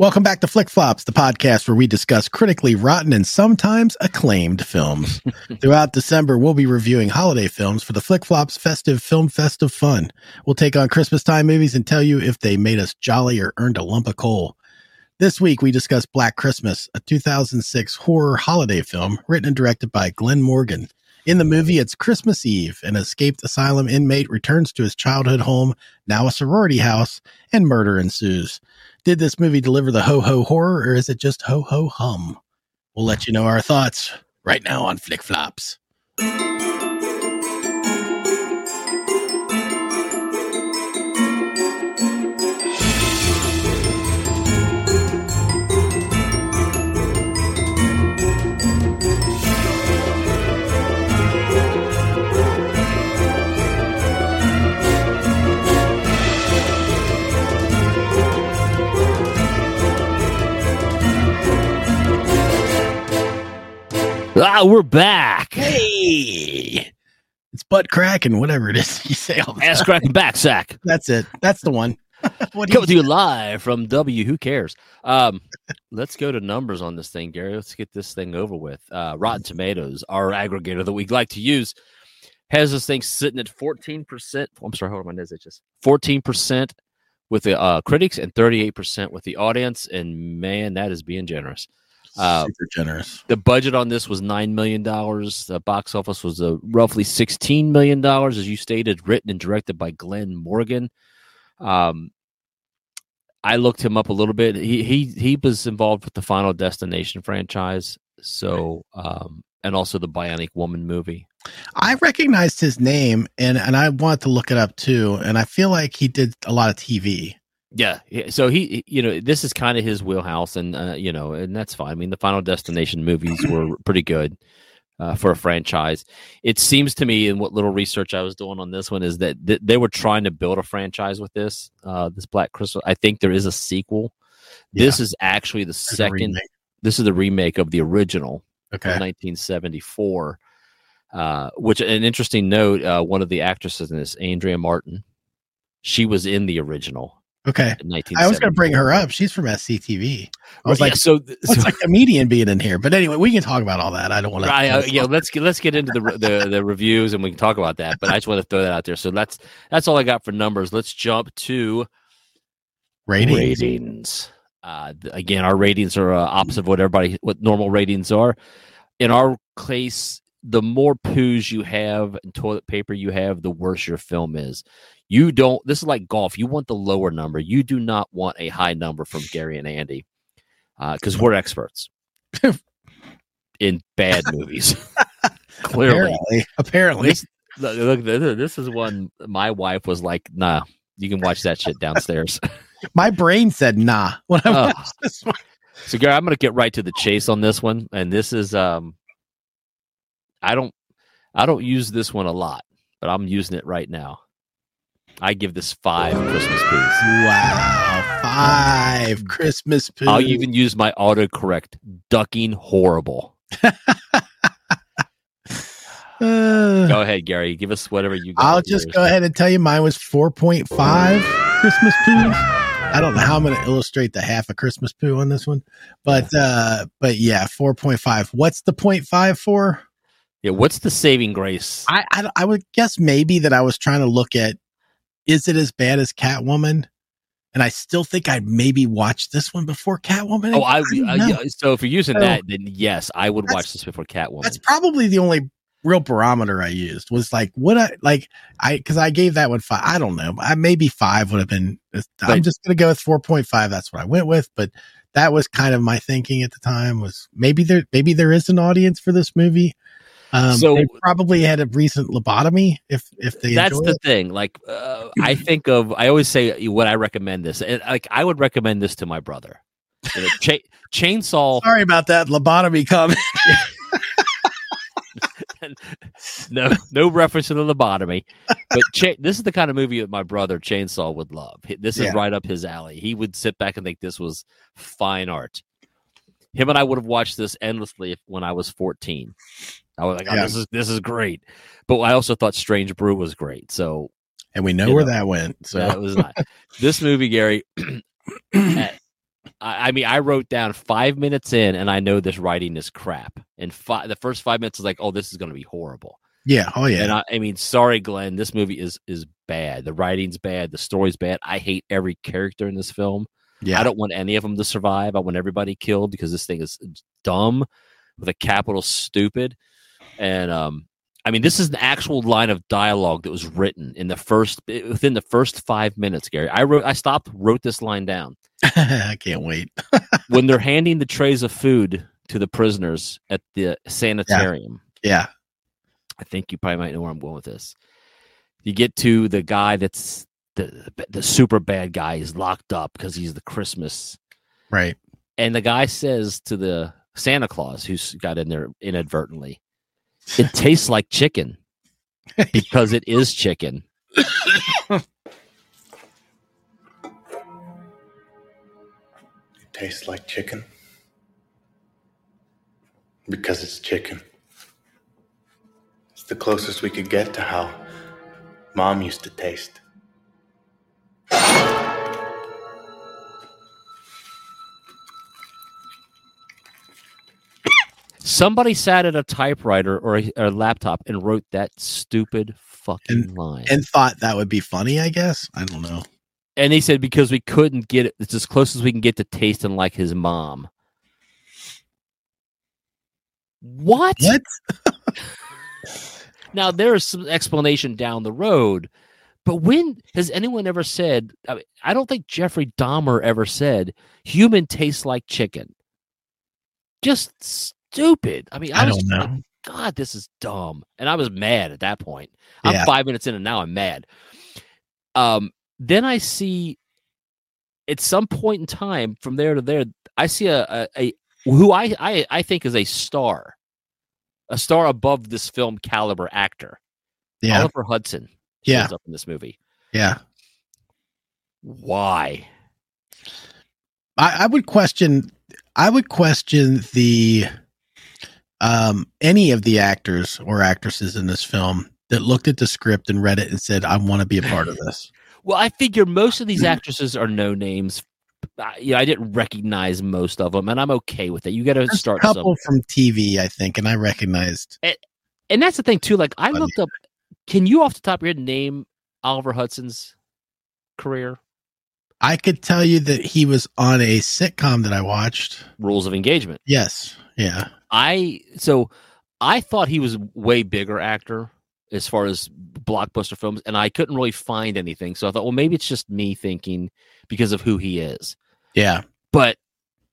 Welcome back to Flick Flops, the podcast where we discuss critically rotten and sometimes acclaimed films. Throughout December, we'll be reviewing holiday films for the Flick Flops Festive Film Fest of Fun. We'll take on Christmas time movies and tell you if they made us jolly or earned a lump of coal. This week, we discuss Black Christmas, a 2006 horror holiday film written and directed by Glen Morgan. In the movie, it's Christmas Eve. An escaped asylum inmate returns to his childhood home, now a sorority house, and murder ensues. Did this movie deliver the ho ho horror, or is it just ho ho hum? We'll let you know our thoughts right now on Flick Flops. Ah, we're back. Hey, it's butt crack and whatever it is you say all the Ass time. cracking back sack. That's it. That's the one. what do Coming to you you live from W. Who cares? Um, let's go to numbers on this thing, Gary. Let's get this thing over with. Uh, Rotten Tomatoes, our aggregator that we'd like to use, has this thing sitting at fourteen percent. I'm sorry, hold on, my nose itches. Fourteen percent with the uh, critics and thirty-eight percent with the audience. And man, that is being generous. Uh, super generous. the budget on this was nine million dollars. The box office was uh, roughly sixteen million dollars, as you stated. Written and directed by Glen Morgan. Um, I looked him up a little bit. He he he was involved with the Final Destination franchise, so um, and also the Bionic Woman movie. I recognized his name and and I wanted to look it up too. And I feel like he did a lot of TV. Yeah, yeah, so he, you know, this is kind of his wheelhouse, and uh, you know, and that's fine. I mean, the Final Destination movies were pretty good uh, for a franchise. It seems to me, in what little research I was doing on this one, is that th- they were trying to build a franchise with this, uh, this Black Christmas. I think there is a sequel. This is actually the There's second. This is the remake of the original Okay. 1974. Uh, which an interesting note. Uh, one of the actresses in this, Andrea Martin, she was in the original. Okay. I was going to bring her up. She's from SCTV. I was yeah, like, so, what's so a comedian being in here? But anyway, we can talk about all that. I don't want to. Uh, yeah, let's get let's get into the, the the reviews and we can talk about that. But I just want to throw that out there. So that's that's all I got for numbers. Let's jump to Ratings. ratings. Uh, again, our ratings are uh, opposite of what everybody what normal ratings are. In our case, the more poos you have and toilet paper you have, the worse your film is. You don't. This is like golf. You want the lower number. You do not want a high number from Gary and Andy because we're experts in bad movies. Clearly, Apparently. Apparently. this, look, look, this is one my wife was like, "Nah, you can watch that shit downstairs." My brain said nah when I Oh. watched this one. so, Gary, I'm going to get right to the chase on this one, and this is um, I don't, I don't use this one a lot, but I'm using it right now. I give this five Christmas poos. Wow. Five Christmas poo. I'll even use my autocorrect. Ducking horrible. Uh, Go ahead, Gary. Give us whatever you. got I'll just yours. go ahead and tell you mine was 4.5 Christmas poos. I don't know how I'm going to illustrate the half a Christmas poo on this one, but uh, but yeah, 4.5. What's the five for? Yeah, what's the saving grace? I, I I would guess maybe that I was trying to look at is it as bad as Catwoman? And I still think I'd maybe watch this one before Catwoman. Oh, I, don't uh, yeah, so if you're using So- that, then yes, I would watch this before Catwoman. That's probably the only real barometer I used was like, what I like, I, cause I gave that one five. I don't know. I, maybe five would have been, I'm just to go with 4.5. That's what I went with. But that was kind of my thinking at the time was maybe there, maybe there is an audience for this movie. Um, So- they probably had a recent lobotomy if, if they That's the it. thing. Like, uh, I think of. I always say what I recommend this. And, like, I would recommend this to my brother. You know, cha- chainsaw. Sorry about that lobotomy comment. no, no reference to the lobotomy. But cha- this is the kind of movie that my brother Chainsaw would love. This is Yeah. right up his alley. He would sit back and think this was fine art. Him and I would have watched this endlessly if, when I was fourteen. I was like, oh, Yeah. "This is this is great," but I also thought Strange Brew was great. So and we know where know, that went. So that was not this movie, Gary. Eh, I, I mean, I wrote down five minutes in, and I know this writing is crap. And fi- the first five minutes is like, oh, this is going to be horrible. Yeah. Oh yeah. And I, I mean, sorry, Glen, this movie is is bad. The writing's bad. The story's bad. I hate every character in this film. yeah. I don't want any of them to survive. I want everybody killed because this thing is dumb with a capital stupid. And um, I mean, this is an actual line of dialogue that was written in the first within the first five minutes. Gary, I wrote, I stopped, wrote this line down I can't wait. when they're handing the trays of food to the prisoners at the sanitarium. Yeah. I think you probably might know where I'm going with this. You get to the guy that's the the super bad guy is locked up because he's the Christmas Right. and the guy says to the Santa Claus who's got in there inadvertently, it tastes like chicken because it is chicken. It tastes like chicken. Because it's chicken. It's the closest we could get to how mom used to taste. Somebody sat at a typewriter or a, or a laptop and wrote that stupid fucking line. And thought that would be funny. I guess. I don't know. and he said because we couldn't get it, it's as close as we can get to tasting like his mom. What? What? Now there is some explanation down the road, but when has anyone ever said? I, mean, I don't think Jeffrey Dahmer ever said human tastes like chicken. Just stupid. I mean, I, I was don't like, know. God, this is dumb, and I was mad at that point. I'm Yeah. five minutes in, and now I'm mad. Um, then I see at some point in time from there to there, I see a a, a who I, I I think is a star, a star above this film caliber actor. Yeah. Oliver Hudson Yeah. shows up in this movie. Yeah. Why? I, I would question. I would question the um any of the actors or actresses in this film that looked at the script and read it and said, "I want to be a part of this." Well, I figure most of these actresses are no names. I- Yeah, I didn't recognize most of them, and I'm okay with it. You got to There's a start couple some, from TV, I think, and I recognized. and that's the thing too. Like I looked up. Can you off the top of your head name Oliver Hudson's career? I could tell you that he was on a sitcom that I watched. Rules of Engagement. Yes. Yeah. I so I thought he was way bigger actor as far as blockbuster films, and I couldn't really find anything. So I thought, well, maybe it's just me thinking because of who he is. Yeah. But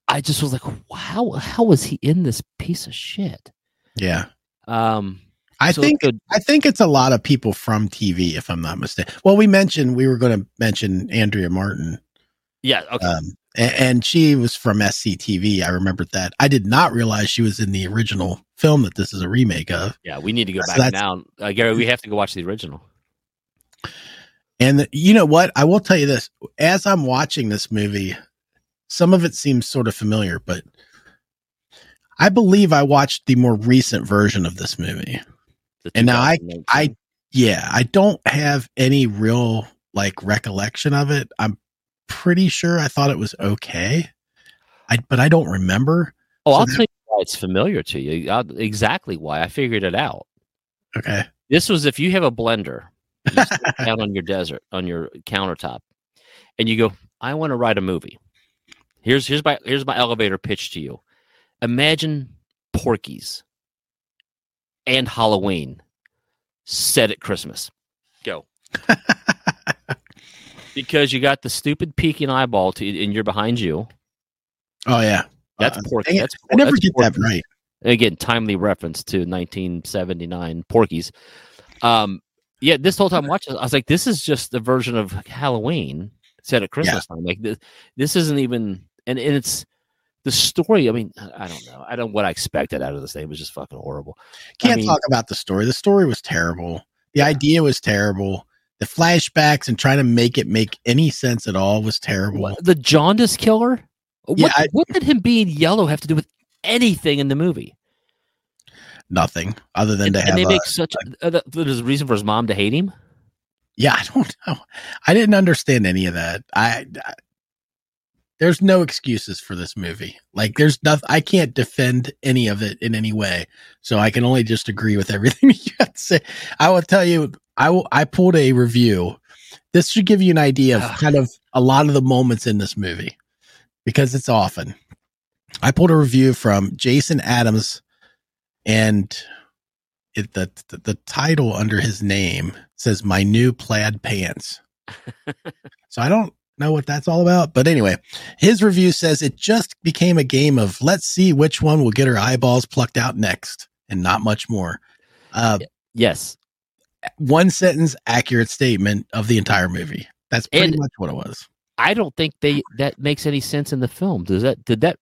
I just was like, how how was he in this piece of shit? Yeah. Um, I so think I think it's a lot of people from TV, if I'm not mistaken. Well, we mentioned we were going to mention Andrea Martin, yeah, okay. um, and, she was from SCTV. I remembered that. I did not realize she was in the original film that this is a remake of. yeah, we need to go so back now. Uh, Gary, we have to go watch the original. And the- you know what? I will tell you this: as I'm watching this movie, some of it seems sort of familiar, but I believe I watched the more recent version of this movie. And now I- I yeah, I don't have any real like recollection of it. I'm pretty sure I thought it was okay. I but I don't remember. oh, so I'll that- tell you why it's familiar to you. i exactly why I figured it out. Okay. This was if you have a blender down on your desert on your countertop, and you go, "I want to write a movie." Here's here's my here's my elevator pitch to you. Imagine Porky's and Halloween set at Christmas. Go because you got the stupid peeking eyeball to, and you're behind you. oh yeah. That's Uh, Porky. That's I never that's get that Porky's. right. again timely reference to 1979 Porky's um yeah this whole time watching i was like this is just the version of halloween set at christmas time like this, this isn't even and, and it's the story i mean I- i don't know i don't what i expected out of this thing it was just fucking horrible Can't mean- talk about the story. The story was terrible. The idea was terrible. The flashbacks and trying to make it make any sense at all was terrible. What- the jaundice killer what, Yeah, I- what did him being yellow have to do with anything in the movie Nothing other than and, to and have they a, make such uh, th- there's a reason for his mom to hate him yeah. I don't know. I didn't understand any of that. I, I there's no excuses for this movie. Like there's nothing I can't defend any of it in any way. So I can only just agree with everything you have to say. I will tell you, I will I pulled a review. This should give you an idea of kind of a lot of the moments in this movie because it's often. I pulled a review from Jason Adams and it, the, the the title under his name says my new plaid pants. so I don't know what that's all about. But anyway, his review says it just became a game of let's see which one will get her eyeballs plucked out next and not much more. Uh, yes. One sentence accurate statement of the entire movie. That's pretty And- much what it was. I don't think they that makes any sense in the film. Does that did that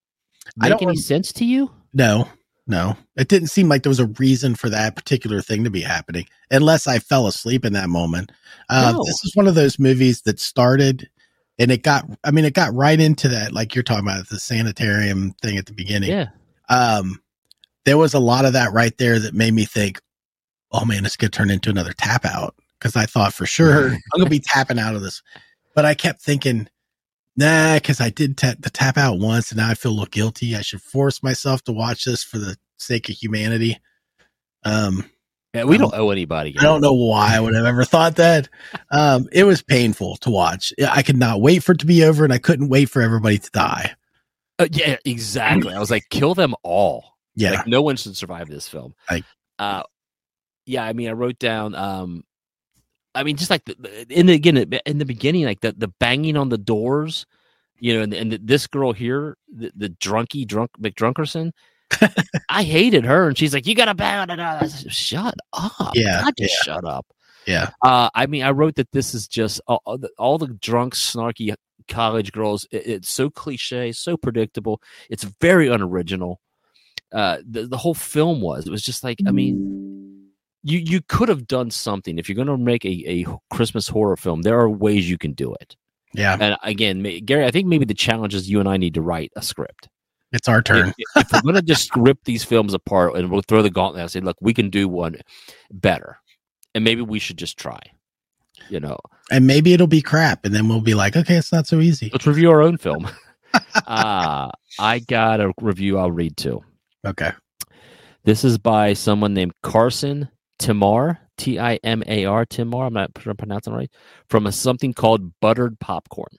make any rem- sense to you? No, no. It didn't seem like there was a reason for that particular thing to be happening unless I fell asleep in that moment. Uh, No. This is one of those movies that started and it got, I mean, it got right into that, like you're talking about the sanitarium thing at the beginning. Yeah. um, there was a lot of that right there that made me think, oh man, this could turn into another tap out. Cause I thought for sure I'm going to be tapping out of this. But I kept thinking, nah, cause I did ta- the tap out once and now I feel a little guilty. I should force myself to watch this for the sake of humanity. Um, Yeah, we Um, don't owe anybody. Yet. I don't know why I would have ever thought that. Um, it was painful to watch. I could not wait for it to be over and I couldn't wait for everybody to die. Uh, yeah, exactly. I was like, kill them all. Yeah. Like no one should survive this film. I- uh yeah, I mean I wrote down um I mean just like the, in the again in the beginning like the the banging on the doors, you know, and, and this girl here, the, the drunky drunk McDrunkerson, I hated her and she's like, You gotta bang on. Said, Shut up. Yeah, God, just shut up. yeah. Uh, I mean, I wrote that this is just all, all the, all the drunk, snarky college girls. It, it's so cliche, so predictable. It's very unoriginal. Uh, the the whole film was. It was just like, I mean, you you could have done something if you're going to make a, a Christmas horror film. There are ways you can do it. Yeah. And again, Gary, I think maybe the challenge is you and I need to write a script. It's our turn. If, if we're going to just rip these films apart and we'll throw the gauntlet and say, look, we can do one better, and maybe we should just try. You know, and maybe it'll be crap and then we'll be like okay it's not so easy let's review our own film. uh, I got a review I'll read too. okay This is by someone named Carson Timar, T I M A R, Timar. I'm not sure I'm pronouncing it right. From a something called Buttered Popcorn.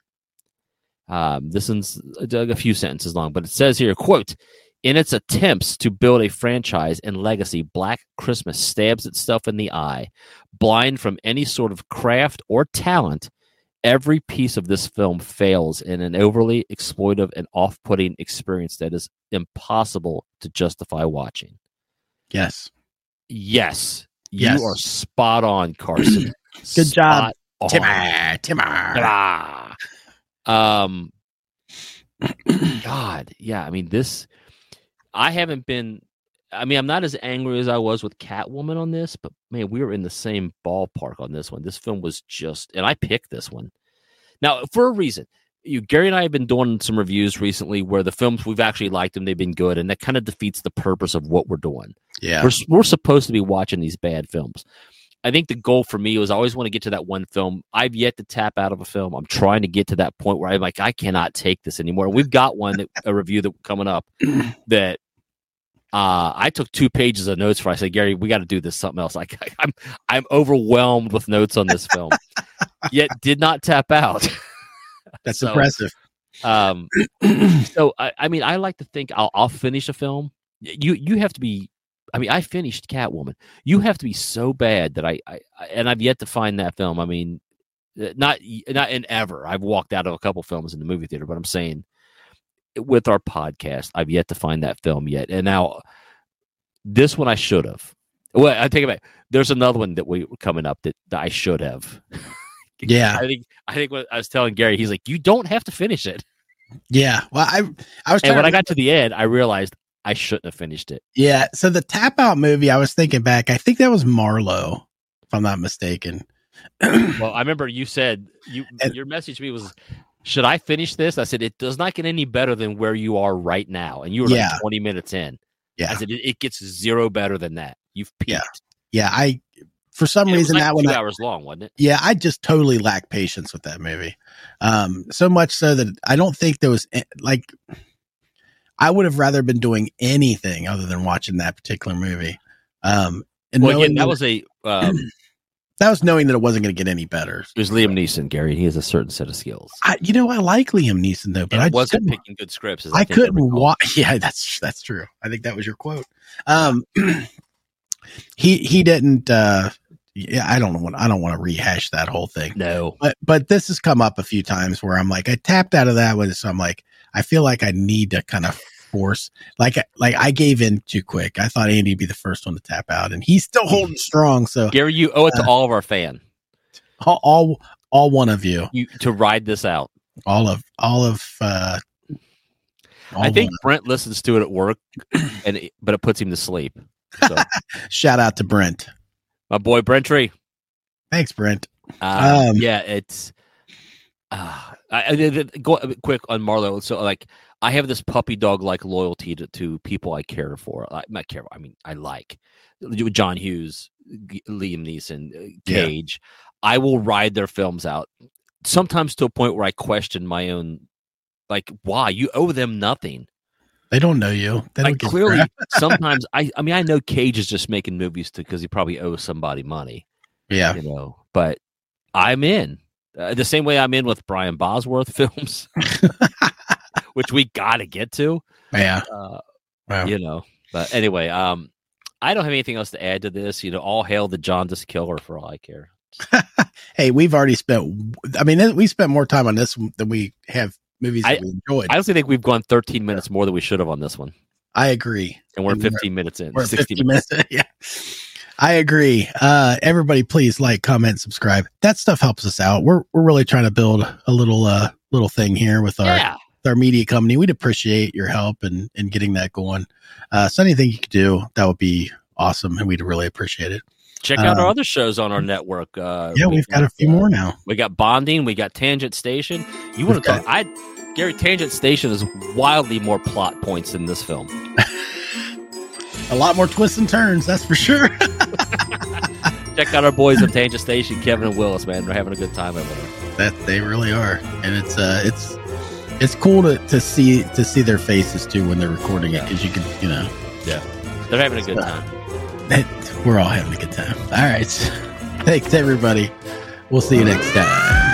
Um, this one's a, a few sentences long, but it says here, quote, in its attempts to build a franchise and legacy, Black Christmas stabs itself in the eye. Blind from any sort of craft or talent, every piece of this film fails in an overly exploitive and off putting experience that is impossible to justify watching. yes Yes, Yes. you are spot on, Carson. Good job, on. timmer timmer Ah. Um, God, yeah. I mean, this. I haven't been. I mean, I'm not as angry as I was with Catwoman on this, but man, we were in the same ballpark on this one. This film was just, and I picked this one now for a reason. You, Gary and I have been doing some reviews recently where the films we've actually liked them, they've been good, and that kind of defeats the purpose of what we're doing. yeah We're, we're supposed to be watching these bad films. I think the goal for me was I always want to get to that one film. I've yet to tap out of a film. I'm trying to get to that point where I'm like, I cannot take this anymore. We've got one that, a review that coming up that uh, I took two pages of notes for. I said, Gary, we got to do this something else. Like I'm I'm overwhelmed with notes on this film, yet did not tap out. that's so- impressive Um, so I, I mean, I like to think I'll, I'll finish a film. You you have to be. I mean, I finished Catwoman. You have to be so bad that I, I, and I've yet to find that film. I mean, uh, not not in ever. I've walked out of a couple films in the movie theater, but I'm saying with our podcast, I've yet to find that film yet. And now this one I should have. Well, I take it back. There's another one that we coming up that, that I should have. yeah I think I think what I was telling Gary, he's like, you don't have to finish it. yeah well i i was And when I got to the end, I realized I shouldn't have finished it. Yeah. So the tap out movie, I was thinking back, I think that was Marlowe, if I'm not mistaken. Well, I remember you said you And- your message to me was, "Should I finish this?" I said, "It does not get any better than where you are right now." And you were Yeah. like twenty minutes in. Yeah. I said, "It, it gets zero better than that. You've peaked." Yeah. yeah, I for some Yeah, reason like that one, I, hours long, wasn't it? yeah, I just totally lack patience with that movie. Um, so much so that I don't think there was like, I would have rather been doing anything other than watching that particular movie. Um, and Well, again, that was a um, that was knowing that it wasn't going to get any better. it was Liam Neeson, Gary. He has a certain set of skills. I, you know, I like Liam Neeson though, but and I wasn't picking good scripts. As I think couldn't watch. Yeah, that's that's true. I think that was your quote. Um, he he didn't. uh Yeah, I don't want. I don't want to rehash that whole thing. No, But but this has come up a few times where I'm like, I tapped out of that one, so I'm like, I feel like I need to kind of force, like like I gave in too quick. I thought Andy'd be the first one to tap out, and he's still holding strong. So Gary, you owe it to Uh, all of our fan all all, all one of you, you to ride this out. all of all of. uh all I think one. Brent listens to it at work, and it, but it puts him to sleep. So, shout out to Brent. My boy Brentry. Thanks, Brent. Uh, Um, yeah, it's. Uh, I, I go quick on Marlowe. So, like, I have this puppy dog like loyalty to, to people I care for. I, not care. I mean, I like John Hughes, G- Liam Neeson, uh, Yeah. Cage. I will ride their films out. Sometimes to a point where I question my own. Like, why you owe them nothing? They don't know you. They don't Like clearly, sometimes I. I mean, I know Cage is just making movies to because he probably owes somebody money Yeah, you know but i'm in uh, the same way i'm in with brian bosworth films which we gotta get to yeah. uh, Wow. you know but anyway um i don't have anything else to add to this you know all hail the jaundice killer for all i care Hey, we've already spent. I mean, we spent more time on this than we have movies that I- we enjoyed. i honestly think we've gone 13 minutes more than we should have on this one I agree. and we're And we're- 15 minutes in We're at 60 50 minutes minutes. yeah. I agree. Uh, everybody, please like, comment, subscribe. That stuff helps us out. We're we're really trying to build a little uh little thing here with our yeah with our media company. We'd appreciate your help in in getting that going. Uh, so anything you could do, that would be awesome, and we'd really appreciate it. Check out our Um, other shows on our network uh Yeah, we we've got a few uh, more now. We got bonding. We got tangent station. You want to talk? I Gary tangent station is wildly more plot points in this film. A lot more twists and turns, that's for sure. Check out our boys of Tangent Station, Kevin and Willis. Man, they're having a good time over there. that they really are, and it's uh, it's it's cool to, to see to see their faces too when they're recording it because you can you know yeah They're having a good time. that we're all having a good time. All right, thanks everybody. We'll see you next time.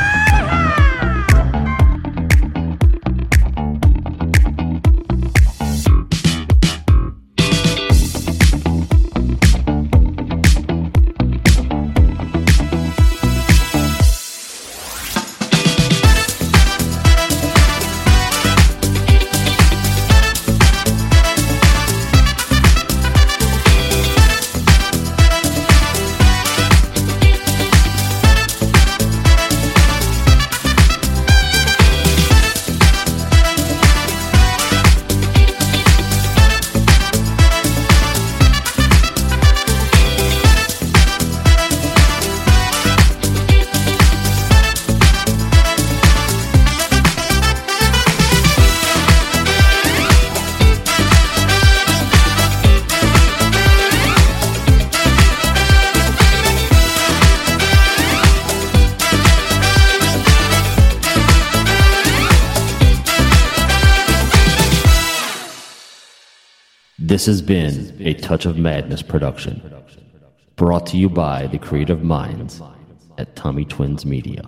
This has been a Touch of Madness production, brought to you by the creative minds at Tummy Twins Media.